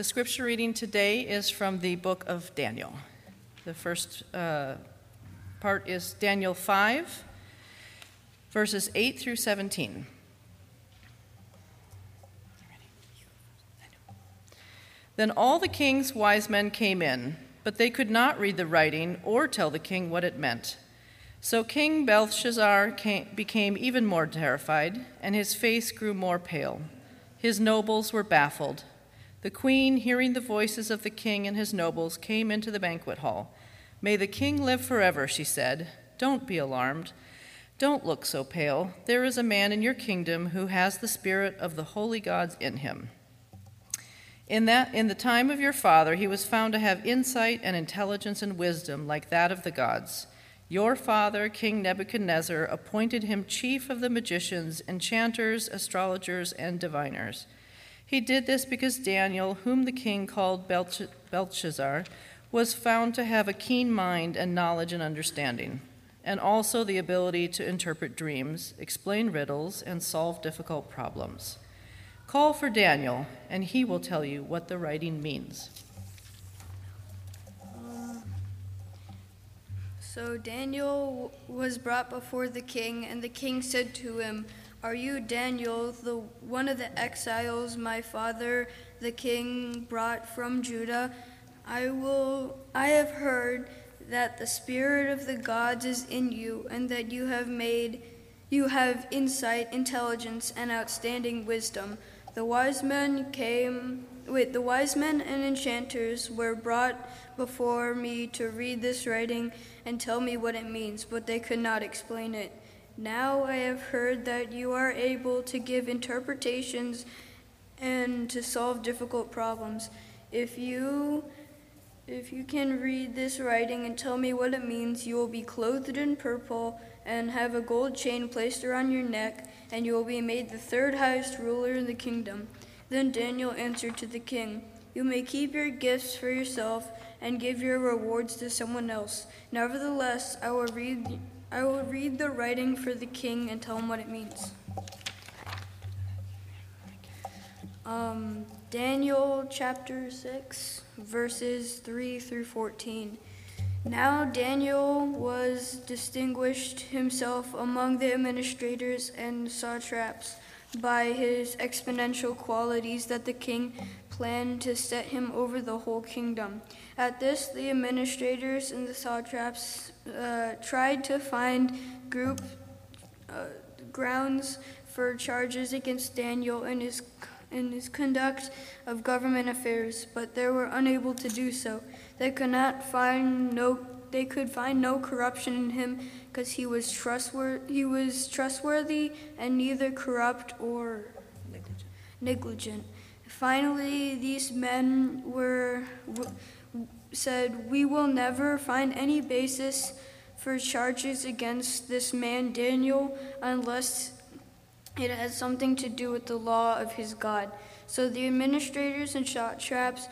The scripture reading today is from the book of Daniel. The first uh, part is Daniel 5, verses 8 through 17. Then all the king's wise men came in, but they could not read the writing or tell the king what it meant. So King Belshazzar came, became even more terrified, and his face grew more pale. His nobles were baffled. The queen, hearing the voices of the king and his nobles, came into the banquet hall. May the king live forever, she said. Don't be alarmed. Don't look so pale. There is a man in your kingdom who has the spirit of the holy gods in him. In, that, in the time of your father, he was found to have insight and intelligence and wisdom like that of the gods. Your father, King Nebuchadnezzar, appointed him chief of the magicians, enchanters, astrologers, and diviners. He did this because Daniel, whom the king called Belshazzar, was found to have a keen mind and knowledge and understanding, and also the ability to interpret dreams, explain riddles, and solve difficult problems. Call for Daniel, and he will tell you what the writing means. So Daniel was brought before the king, and the king said to him, Are you Daniel, the one of the exiles my father the king brought from Judah? I will I have heard that the spirit of the gods is in you, and that you have made you have insight, intelligence, and outstanding wisdom. The wise men came wait, the wise men and enchanters were brought before me to read this writing and tell me what it means, but they could not explain it. Now I have heard that you are able to give interpretations and to solve difficult problems. If you if you can read this writing and tell me what it means, you will be clothed in purple and have a gold chain placed around your neck, and you will be made the third highest ruler in the kingdom. Then Daniel answered to the king, You may keep your gifts for yourself and give your rewards to someone else. Nevertheless, I will read I will read the writing for the king and tell him what it means. Um, Daniel chapter 6, verses 3 through 14. Now Daniel was distinguished himself among the administrators and satraps by his exponential qualities that the king planned to set him over the whole kingdom. At this, the administrators and the satraps uh, tried to find group uh, grounds for charges against Daniel and his in his conduct of government affairs, but they were unable to do so. They could not find no they could find no corruption in him because he was trustworthy he was trustworthy and neither corrupt or negligent. negligent. Finally, these men were said, "We will never find any basis for charges against this man Daniel unless it has something to do with the law of his God." So the administrators and satraps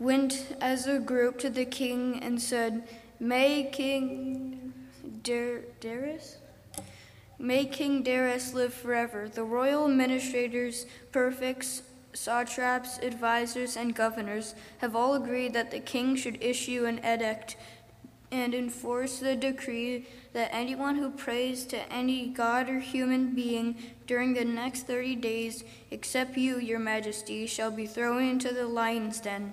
went as a group to the king and said, May King Dar- Darius? May King Darius live forever. The royal administrators, prefects, satraps, advisors, and governors have all agreed that the king should issue an edict and enforce the decree that anyone who prays to any god or human being during the next 30 days, except you, your majesty, shall be thrown into the lion's den.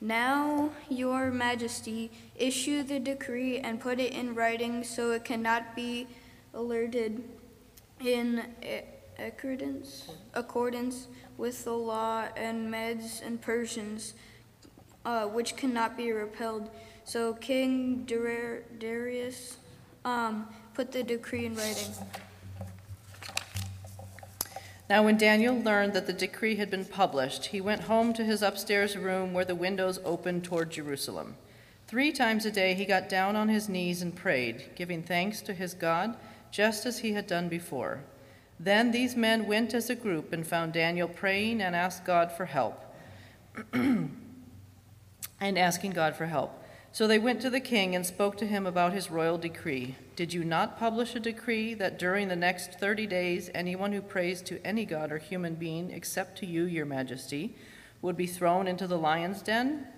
Now, your majesty, issue the decree and put it in writing so it cannot be alerted in accordance, accordance with the law and Medes and Persians, uh, which cannot be repelled. So King Darius um, put the decree in writing. Now, when Daniel learned that the decree had been published, he went home to his upstairs room where the windows opened toward Jerusalem. Three times a day he got down on his knees and prayed, giving thanks to his God, just as he had done before. Then these men went as a group and found Daniel praying and asked God for help. and asking God for help. So they went to the king and spoke to him about his royal decree. Did you not publish a decree that during the next 30 days anyone who prays to any god or human being except to you, your majesty, would be thrown into the lion's den?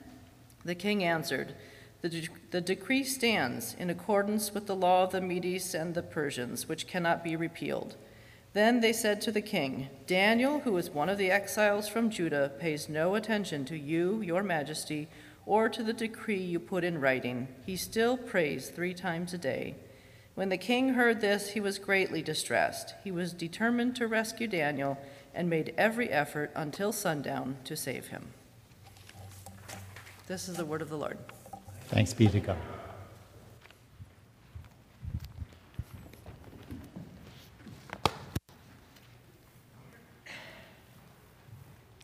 The king answered, the, de- the decree stands in accordance with the law of the Medes and the Persians, which cannot be repealed. Then they said to the king, Daniel, who is one of the exiles from Judah, pays no attention to you, your majesty, or to the decree you put in writing. He still prays three times a day. When the king heard this, he was greatly distressed. He was determined to rescue Daniel and made every effort until sundown to save him. This is the word of the Lord. Thanks be to God.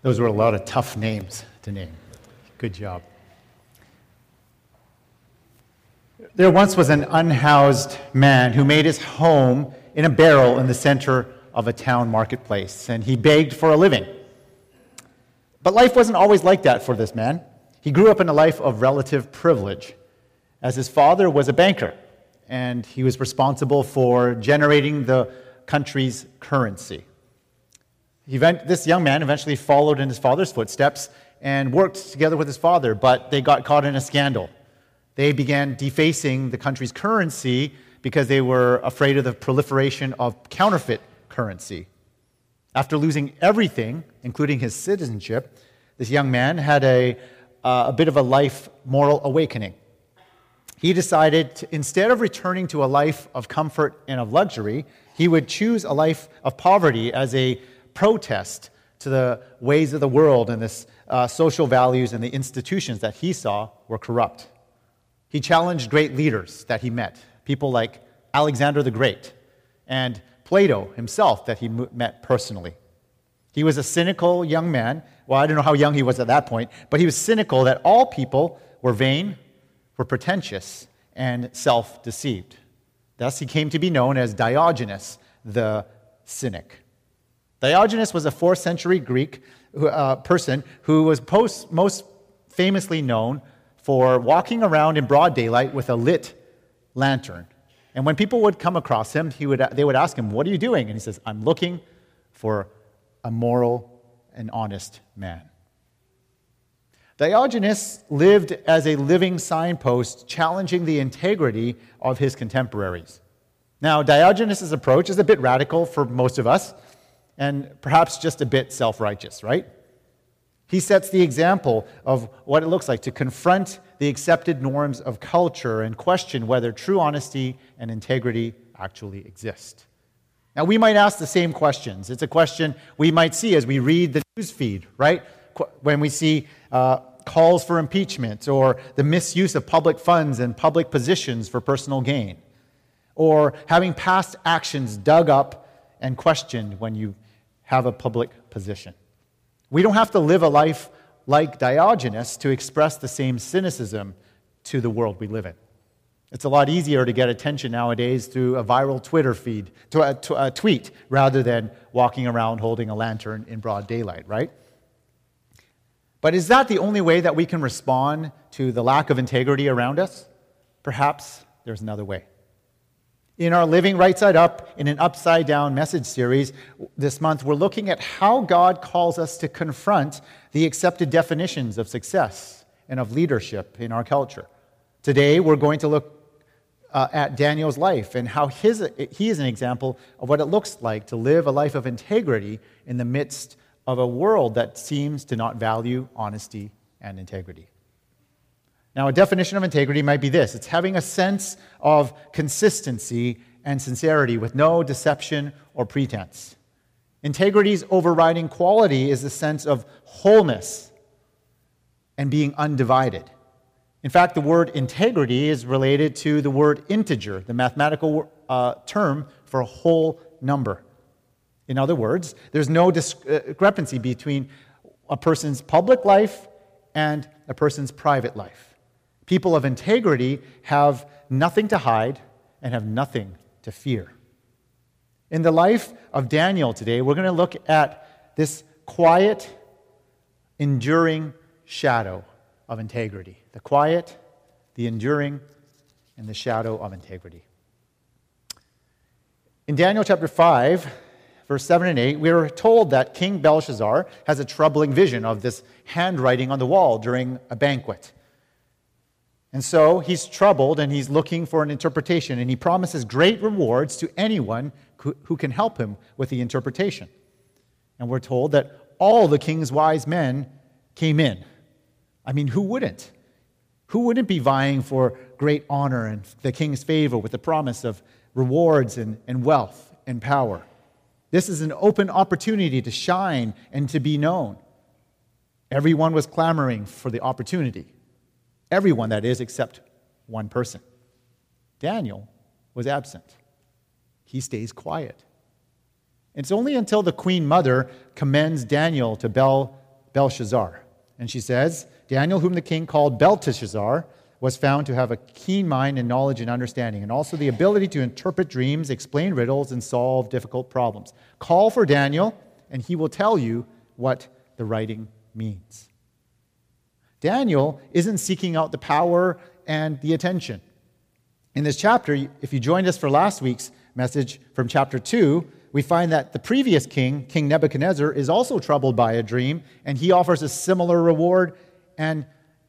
Those were a lot of tough names to name. Good job. There once was an unhoused man who made his home in a barrel in the center of a town marketplace, and he begged for a living. But life wasn't always like that for this man. He grew up in a life of relative privilege, as his father was a banker, and he was responsible for generating the country's currency. Event, this young man eventually followed in his father's footsteps and worked together with his father, but they got caught in a scandal. They began defacing the country's currency because they were afraid of the proliferation of counterfeit currency. After losing everything, including his citizenship, this young man had a, uh, a bit of a life moral awakening. He decided to, instead of returning to a life of comfort and of luxury, he would choose a life of poverty as a protest to the ways of the world and the uh, social values and the institutions that he saw were corrupt. He challenged great leaders that he met, people like Alexander the Great and Plato himself, that he met personally. He was a cynical young man. Well, I don't know how young he was at that point, but he was cynical that all people were vain, were pretentious, and self deceived. Thus, he came to be known as Diogenes the Cynic. Diogenes was a fourth century Greek uh, person who was post, most famously known for walking around in broad daylight with a lit lantern. And when people would come across him, he would, they would ask him, What are you doing? And he says, I'm looking for a moral and honest man. Diogenes lived as a living signpost, challenging the integrity of his contemporaries. Now, Diogenes' approach is a bit radical for most of us, and perhaps just a bit self righteous, right? He sets the example of what it looks like to confront the accepted norms of culture and question whether true honesty and integrity actually exist. Now, we might ask the same questions. It's a question we might see as we read the news feed, right? When we see uh, calls for impeachment or the misuse of public funds and public positions for personal gain, or having past actions dug up and questioned when you have a public position. We don't have to live a life like Diogenes to express the same cynicism to the world we live in. It's a lot easier to get attention nowadays through a viral Twitter feed, to a, to a tweet, rather than walking around holding a lantern in broad daylight, right? But is that the only way that we can respond to the lack of integrity around us? Perhaps there's another way. In our Living Right Side Up in an Upside Down message series this month, we're looking at how God calls us to confront the accepted definitions of success and of leadership in our culture. Today, we're going to look uh, at Daniel's life and how his, he is an example of what it looks like to live a life of integrity in the midst of a world that seems to not value honesty and integrity. Now, a definition of integrity might be this it's having a sense of consistency and sincerity with no deception or pretense. Integrity's overriding quality is the sense of wholeness and being undivided. In fact, the word integrity is related to the word integer, the mathematical uh, term for a whole number. In other words, there's no discrepancy between a person's public life and a person's private life. People of integrity have nothing to hide and have nothing to fear. In the life of Daniel today, we're going to look at this quiet, enduring shadow of integrity. The quiet, the enduring, and the shadow of integrity. In Daniel chapter 5, verse 7 and 8, we are told that King Belshazzar has a troubling vision of this handwriting on the wall during a banquet. And so he's troubled and he's looking for an interpretation, and he promises great rewards to anyone who can help him with the interpretation. And we're told that all the king's wise men came in. I mean, who wouldn't? Who wouldn't be vying for great honor and the king's favor with the promise of rewards and, and wealth and power? This is an open opportunity to shine and to be known. Everyone was clamoring for the opportunity. Everyone, that is, except one person. Daniel was absent. He stays quiet. It's only until the queen mother commends Daniel to Bel, Belshazzar. And she says, Daniel, whom the king called Belteshazzar, was found to have a keen mind and knowledge and understanding, and also the ability to interpret dreams, explain riddles, and solve difficult problems. Call for Daniel, and he will tell you what the writing means. Daniel isn't seeking out the power and the attention. In this chapter, if you joined us for last week's message from chapter 2, we find that the previous king, King Nebuchadnezzar, is also troubled by a dream, and he offers a similar reward. And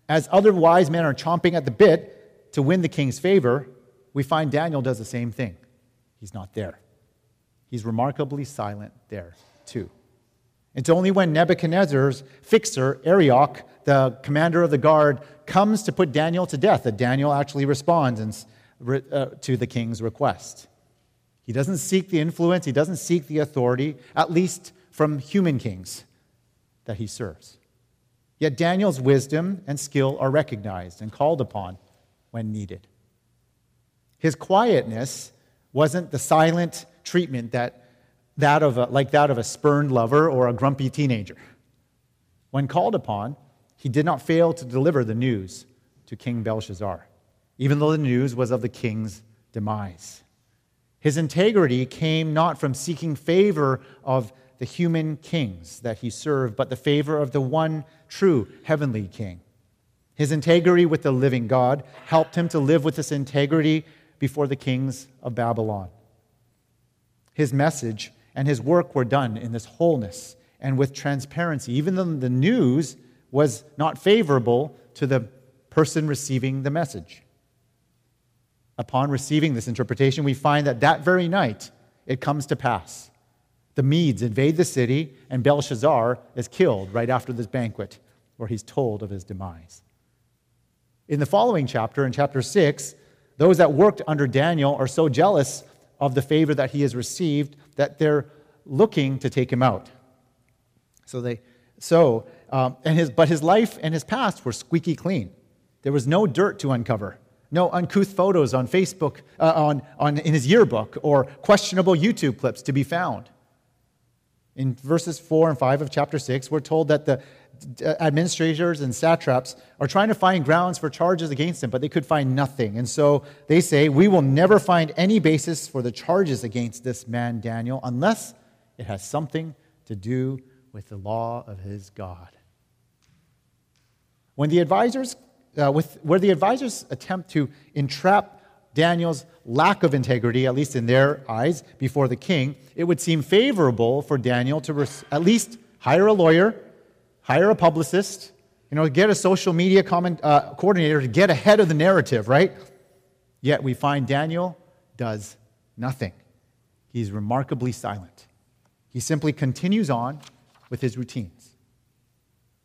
as other wise men are chomping at the bit to win the king's favor, we find Daniel does the same thing. He's not there. He's remarkably silent there, too. It's only when Nebuchadnezzar's fixer, Arioch, the commander of the guard, comes to put Daniel to death that Daniel actually responds uh, to the king's request. He doesn't seek the influence, he doesn't seek the authority, at least from human kings that he serves. Yet Daniel's wisdom and skill are recognized and called upon when needed. His quietness wasn't the silent treatment that that of a, like that of a spurned lover or a grumpy teenager. When called upon, he did not fail to deliver the news to King Belshazzar, even though the news was of the king's demise. His integrity came not from seeking favor of the human kings that he served, but the favor of the one true heavenly king. His integrity with the living God helped him to live with this integrity before the kings of Babylon. His message and his work were done in this wholeness and with transparency, even though the news was not favorable to the person receiving the message. Upon receiving this interpretation, we find that that very night it comes to pass. The Medes invade the city, and Belshazzar is killed right after this banquet, where he's told of his demise. In the following chapter, in chapter 6, those that worked under Daniel are so jealous of the favor that he has received that they're looking to take him out. So they, so, um, and his, but his life and his past were squeaky clean. There was no dirt to uncover, no uncouth photos on Facebook, uh, on, on, in his yearbook, or questionable YouTube clips to be found. In verses 4 and 5 of chapter 6, we're told that the, administrators and satraps are trying to find grounds for charges against him, but they could find nothing. And so they say, We will never find any basis for the charges against this man, Daniel, unless it has something to do with the law of his God. When the advisors, uh, with, where the advisors attempt to entrap Daniel's lack of integrity, at least in their eyes, before the king, it would seem favorable for Daniel to res- at least hire a lawyer hire a publicist, you know, get a social media comment, uh, coordinator to get ahead of the narrative, right? Yet we find Daniel does nothing. He's remarkably silent. He simply continues on with his routines.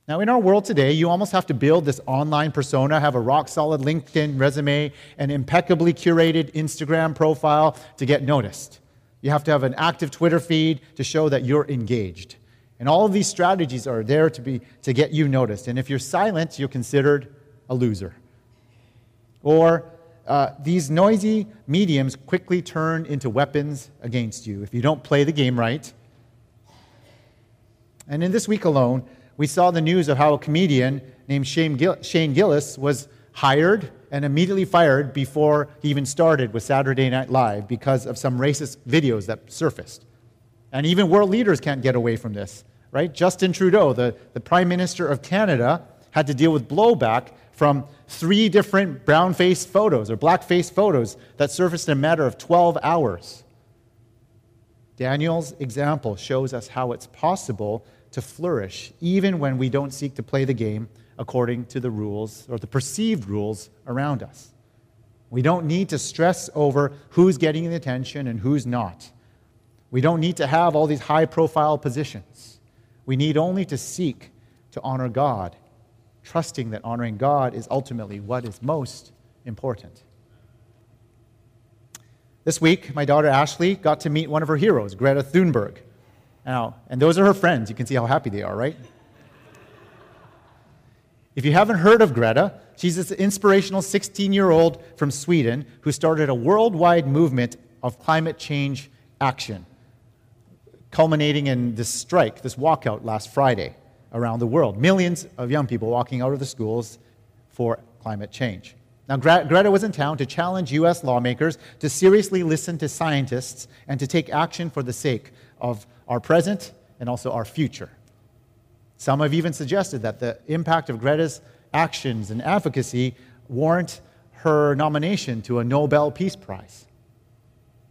Now, in our world today, you almost have to build this online persona, have a rock solid LinkedIn resume, an impeccably curated Instagram profile to get noticed. You have to have an active Twitter feed to show that you're engaged. And all of these strategies are there to, be, to get you noticed. And if you're silent, you're considered a loser. Or uh, these noisy mediums quickly turn into weapons against you if you don't play the game right. And in this week alone, we saw the news of how a comedian named Shane, Gillis was hired and immediately fired before he even started with Saturday Night Live because of some racist videos that surfaced. And even world leaders can't get away from this, right? Justin Trudeau, the, the Prime Minister of Canada, had to deal with blowback from three different brown faced photos or black faced photos that surfaced in a matter of 12 hours. Daniel's example shows us how it's possible to flourish even when we don't seek to play the game according to the rules or the perceived rules around us. We don't need to stress over who's getting the attention and who's not. We don't need to have all these high profile positions. We need only to seek to honor God, trusting that honoring God is ultimately what is most important. This week, my daughter Ashley got to meet one of her heroes, Greta Thunberg. Now, and those are her friends. You can see how happy they are, right? If you haven't heard of Greta, she's this inspirational 16 year old from Sweden who started a worldwide movement of climate change action, culminating in this strike, this walkout last Friday around the world. Millions of young people walking out of the schools for climate change. Now, Greta was in town to challenge U.S. lawmakers to seriously listen to scientists and to take action for the sake of our present and also our future. Some have even suggested that the impact of Greta's actions and advocacy warrant her nomination to a Nobel Peace Prize.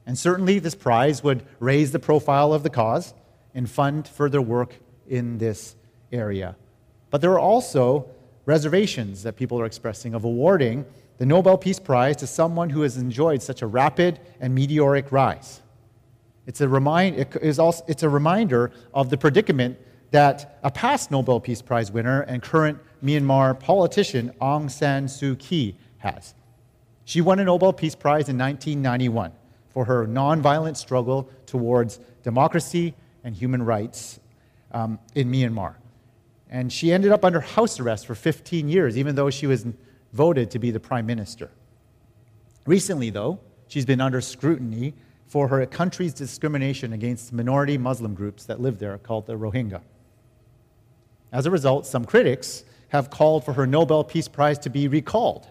And certainly, this prize would raise the profile of the cause and fund further work in this area. But there are also reservations that people are expressing of awarding the Nobel Peace Prize to someone who has enjoyed such a rapid and meteoric rise. It's a, remind, it is also, it's a reminder of the predicament that a past Nobel Peace Prize winner and current Myanmar politician Aung San Suu Kyi has. She won a Nobel Peace Prize in 1991 for her nonviolent struggle towards democracy and human rights um, in Myanmar. And she ended up under house arrest for 15 years, even though she was voted to be the prime minister. Recently, though, she's been under scrutiny for her country's discrimination against minority Muslim groups that live there called the Rohingya. As a result, some critics have called for her Nobel Peace Prize to be recalled.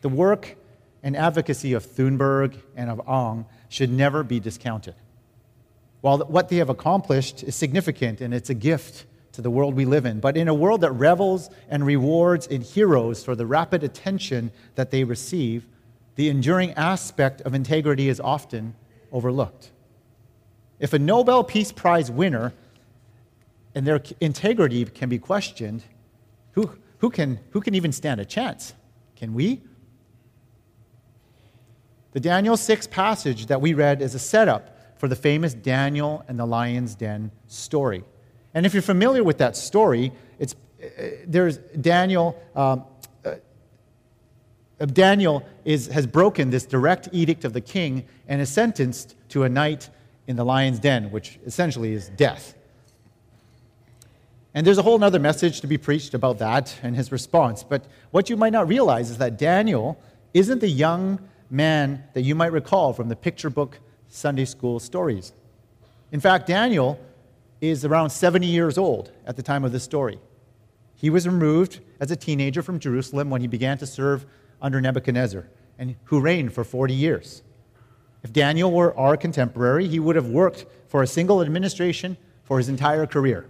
The work and advocacy of Thunberg and of Aung should never be discounted. While what they have accomplished is significant and it's a gift to the world we live in, but in a world that revels and rewards in heroes for the rapid attention that they receive, the enduring aspect of integrity is often overlooked. If a Nobel Peace Prize winner and their integrity can be questioned, who, who, can, who can even stand a chance? Can we? The Daniel 6 passage that we read is a setup for the famous Daniel and the lion's den story. And if you're familiar with that story, it's, uh, there's Daniel. Um, uh, Daniel is, has broken this direct edict of the king and is sentenced to a night in the lion's den, which essentially is death. And there's a whole other message to be preached about that and his response. But what you might not realize is that Daniel isn't the young man that you might recall from the picture book Sunday school stories. In fact, Daniel is around 70 years old at the time of this story. He was removed as a teenager from Jerusalem when he began to serve under Nebuchadnezzar, and who reigned for 40 years. If Daniel were our contemporary, he would have worked for a single administration for his entire career.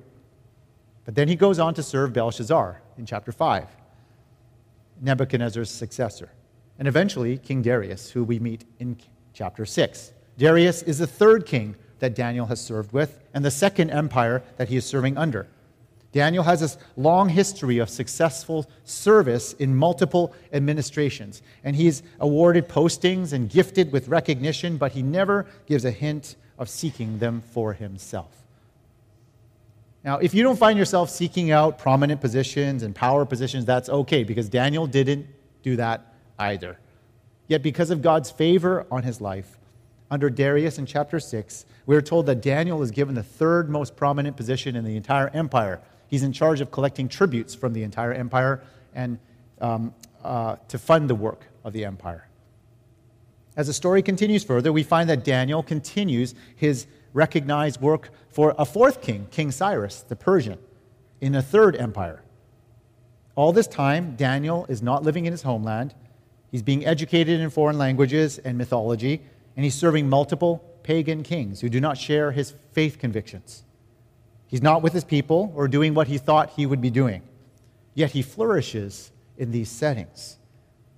But then he goes on to serve Belshazzar in chapter 5, Nebuchadnezzar's successor, and eventually King Darius, who we meet in chapter 6. Darius is the third king that Daniel has served with and the second empire that he is serving under. Daniel has this long history of successful service in multiple administrations, and he's awarded postings and gifted with recognition, but he never gives a hint of seeking them for himself. Now, if you don't find yourself seeking out prominent positions and power positions, that's okay, because Daniel didn't do that either. Yet, because of God's favor on his life, under Darius in chapter 6, we are told that Daniel is given the third most prominent position in the entire empire. He's in charge of collecting tributes from the entire empire and um, uh, to fund the work of the empire. As the story continues further, we find that Daniel continues his recognized work for a fourth king, King Cyrus, the Persian, in a third empire. All this time, Daniel is not living in his homeland. He's being educated in foreign languages and mythology and he's serving multiple pagan kings who do not share his faith convictions. He's not with his people or doing what he thought he would be doing. Yet he flourishes in these settings,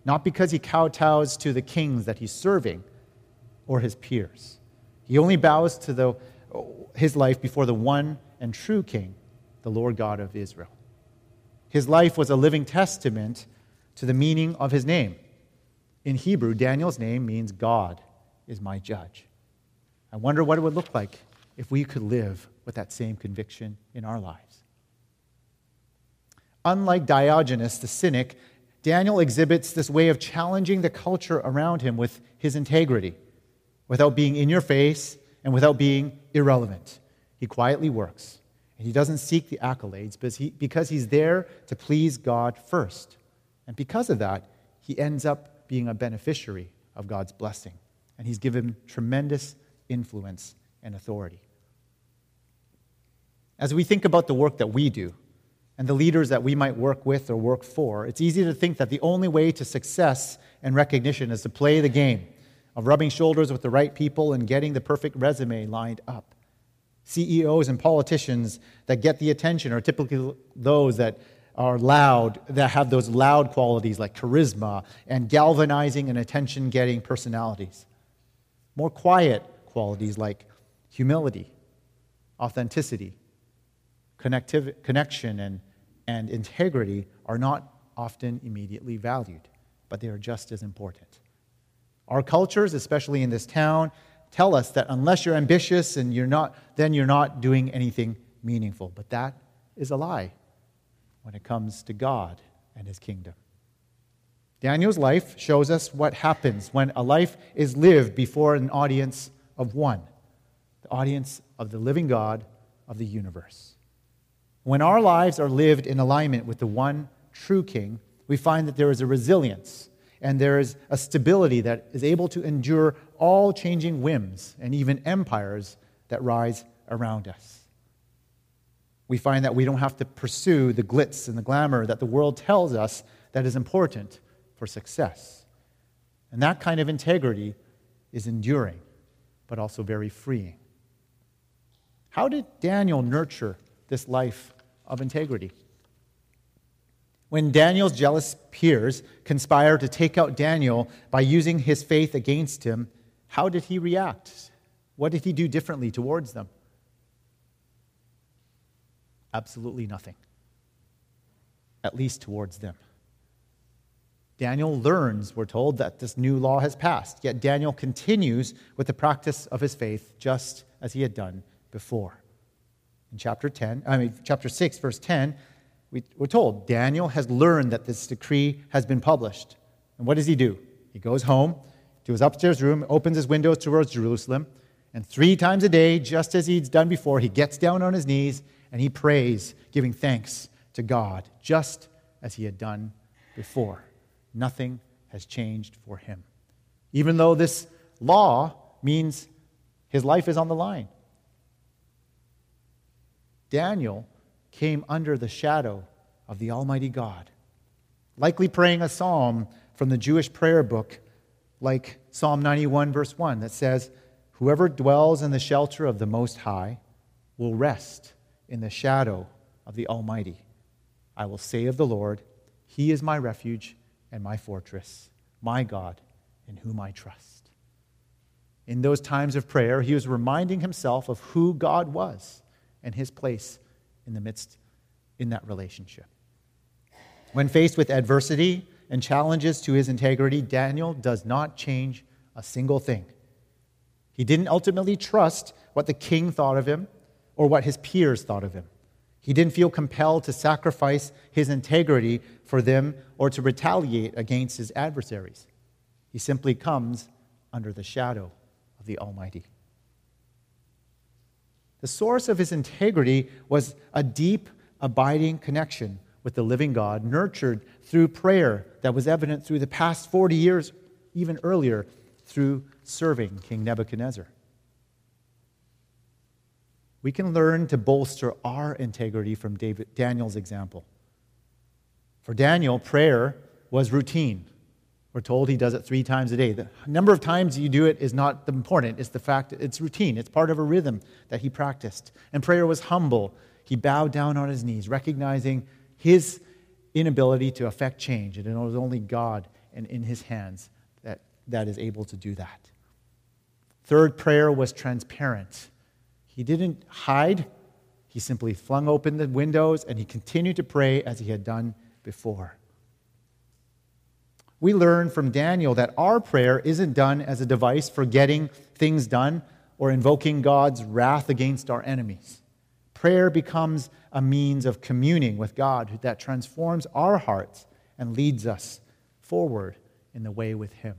not because he kowtows to the kings that he's serving or his peers. He only bows to the, his life before the one and true king, the Lord God of Israel. His life was a living testament to the meaning of his name. In Hebrew, Daniel's name means God is my judge. I wonder what it would look like if we could live with that same conviction in our lives. Unlike Diogenes the cynic, Daniel exhibits this way of challenging the culture around him with his integrity, without being in your face and without being irrelevant. He quietly works, and he doesn't seek the accolades because he's there to please God first. And because of that, he ends up being a beneficiary of God's blessing, and he's given tremendous influence and authority. As we think about the work that we do, and the leaders that we might work with or work for, it's easy to think that the only way to success and recognition is to play the game of rubbing shoulders with the right people and getting the perfect resume lined up. CEOs and politicians that get the attention are typically those that are loud, that have those loud qualities like charisma and galvanizing and attention getting personalities. More quiet qualities like humility, authenticity, connection, and and integrity are not often immediately valued, but they are just as important. Our cultures, especially in this town, tell us that unless you're ambitious and you're not, then you're not doing anything meaningful. But that is a lie when it comes to God and his kingdom. Daniel's life shows us what happens when a life is lived before an audience of one, the audience of the living God of the universe. When our lives are lived in alignment with the one true King, we find that there is a resilience and there is a stability that is able to endure all changing whims and even empires that rise around us. We find that we don't have to pursue the glitz and the glamour that the world tells us that is important for success. And that kind of integrity is enduring, but also very freeing. How did Daniel nurture this life of integrity. When Daniel's jealous peers conspired to take out Daniel by using his faith against him, how did he react? What did he do differently towards them? Absolutely nothing, at least towards them. Daniel learns, we're told, that this new law has passed, yet Daniel continues with the practice of his faith just as he had done before. In chapter 10, I mean, chapter 6, verse 10, we, we're told Daniel has learned that this decree has been published. And what does he do? He goes home to his upstairs room, opens his windows towards Jerusalem, and three times a day, just as he's done before, he gets down on his knees and he prays, giving thanks to God, just as he had done before. Nothing has changed for him. Even though this law means his life is on the line. Daniel came under the shadow of the Almighty God, likely praying a psalm from the Jewish prayer book, like Psalm 91, verse 1, that says, Whoever dwells in the shelter of the Most High will rest in the shadow of the Almighty. I will say of the Lord, He is my refuge and my fortress, my God, in whom I trust. In those times of prayer, he was reminding himself of who God was and his place in the midst in that relationship. When faced with adversity and challenges to his integrity, Daniel does not change a single thing. He didn't ultimately trust what the king thought of him or what his peers thought of him. He didn't feel compelled to sacrifice his integrity for them or to retaliate against his adversaries. He simply comes under the shadow of the Almighty. The source of his integrity was a deep, abiding connection with the living God, nurtured through prayer that was evident through the past 40 years, even earlier, through serving King Nebuchadnezzar. We can learn to bolster our integrity from David, Daniel's example. For Daniel, prayer was routine. We're told he does it three times a day. The number of times you do it is not important. It's the fact it's routine. It's part of a rhythm that he practiced. And prayer was humble. He bowed down on his knees, recognizing his inability to affect change. And it was only God and in his hands that, that is able to do that. Third prayer was transparent. He didn't hide, he simply flung open the windows and he continued to pray as he had done before. We learn from Daniel that our prayer isn't done as a device for getting things done or invoking God's wrath against our enemies. Prayer becomes a means of communing with God that transforms our hearts and leads us forward in the way with Him.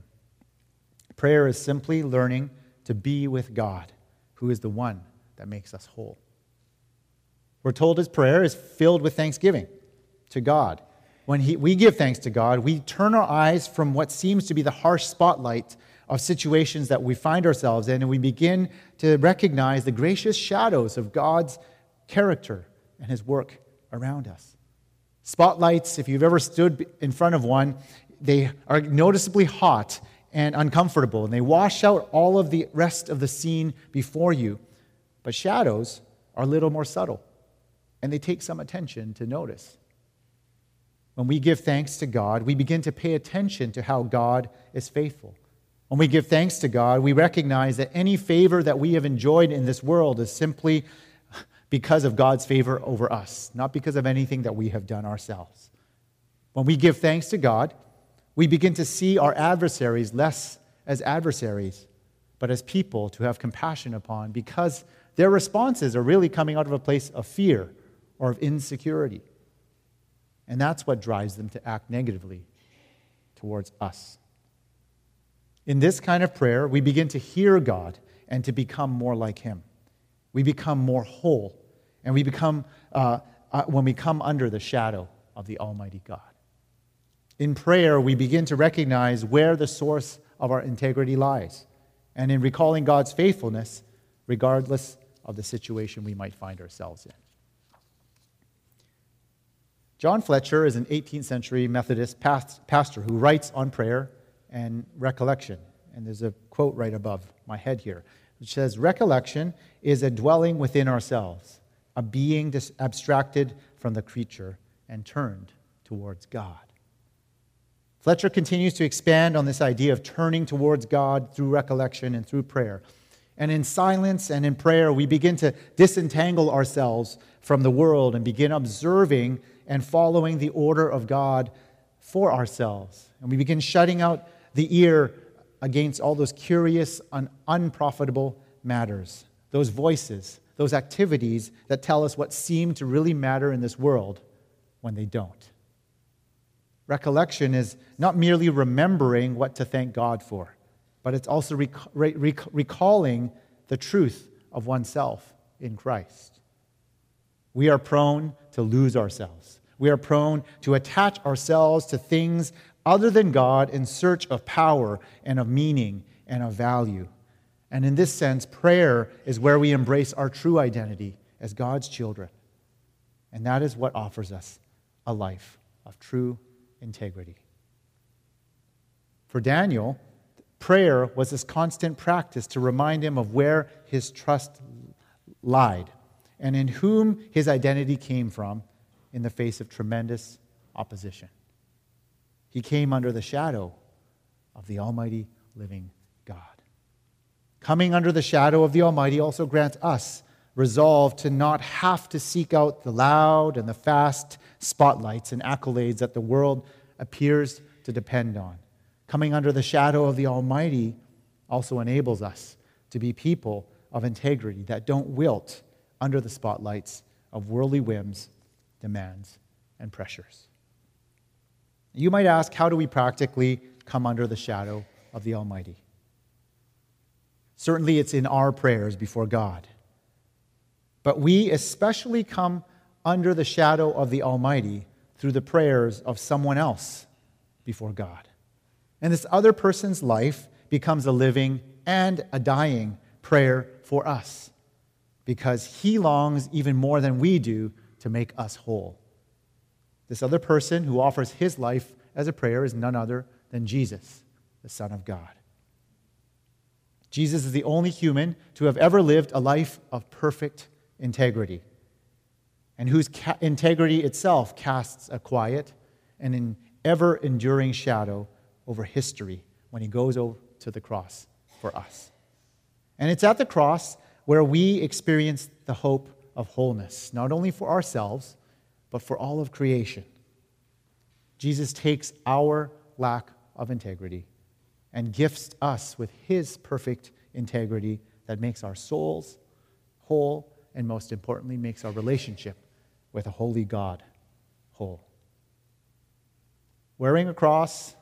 Prayer is simply learning to be with God, who is the one that makes us whole. We're told his prayer is filled with thanksgiving to God. When he, we give thanks to God, we turn our eyes from what seems to be the harsh spotlight of situations that we find ourselves in, and we begin to recognize the gracious shadows of God's character and his work around us. Spotlights, if you've ever stood in front of one, they are noticeably hot and uncomfortable, and they wash out all of the rest of the scene before you. But shadows are a little more subtle, and they take some attention to notice. When we give thanks to God, we begin to pay attention to how God is faithful. When we give thanks to God, we recognize that any favor that we have enjoyed in this world is simply because of God's favor over us, not because of anything that we have done ourselves. When we give thanks to God, we begin to see our adversaries less as adversaries, but as people to have compassion upon because their responses are really coming out of a place of fear or of insecurity. And that's what drives them to act negatively towards us. In this kind of prayer, we begin to hear God and to become more like Him. We become more whole, and we become, uh, uh, when we come under the shadow of the Almighty God. In prayer, we begin to recognize where the source of our integrity lies. And in recalling God's faithfulness, regardless of the situation we might find ourselves in. John Fletcher is an 18th century Methodist pastor who writes on prayer and recollection. And there's a quote right above my head here, which says Recollection is a dwelling within ourselves, a being abstracted from the creature and turned towards God. Fletcher continues to expand on this idea of turning towards God through recollection and through prayer. And in silence and in prayer, we begin to disentangle ourselves from the world and begin observing and following the order of God for ourselves. And we begin shutting out the ear against all those curious and unprofitable matters, those voices, those activities that tell us what seem to really matter in this world when they don't. Recollection is not merely remembering what to thank God for, but it's also rec- rec- recalling the truth of oneself in Christ. We are prone to lose ourselves. We are prone to attach ourselves to things other than God in search of power and of meaning and of value. And in this sense, prayer is where we embrace our true identity as God's children. And that is what offers us a life of true integrity. For Daniel, prayer was his constant practice to remind him of where his trust lied and in whom his identity came from in the face of tremendous opposition. He came under the shadow of the Almighty living God. Coming under the shadow of the Almighty also grants us resolve to not have to seek out the loud and the fast spotlights and accolades that the world appears to depend on. Coming under the shadow of the Almighty also enables us to be people of integrity that don't wilt under the spotlights of worldly whims, demands, and pressures. You might ask, how do we practically come under the shadow of the Almighty? Certainly, it's in our prayers before God. But we especially come under the shadow of the Almighty through the prayers of someone else before God. And this other person's life becomes a living and a dying prayer for us because he longs even more than we do to make us whole. This other person who offers his life as a prayer is none other than Jesus, the Son of God. Jesus is the only human to have ever lived a life of perfect integrity, and whose ca- integrity itself casts a quiet and an ever enduring shadow over history when he goes over to the cross for us. And it's at the cross where we experience the hope of wholeness, not only for ourselves, but for all of creation. Jesus takes our lack of integrity and gifts us with his perfect integrity that makes our souls whole and, most importantly, makes our relationship with a holy God whole. Wearing a cross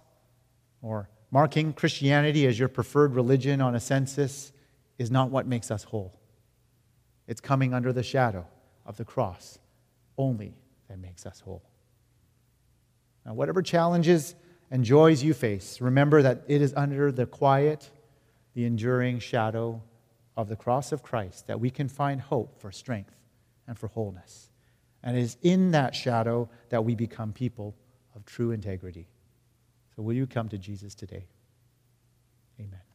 or marking Christianity as your preferred religion on a census is not what makes us whole. It's coming under the shadow of the cross only that makes us whole. Now, whatever challenges and joys you face, remember that it is under the quiet, the enduring shadow of the cross of Christ that we can find hope for strength and for wholeness. And it is in that shadow that we become people of true integrity. So, will you come to Jesus today? Amen.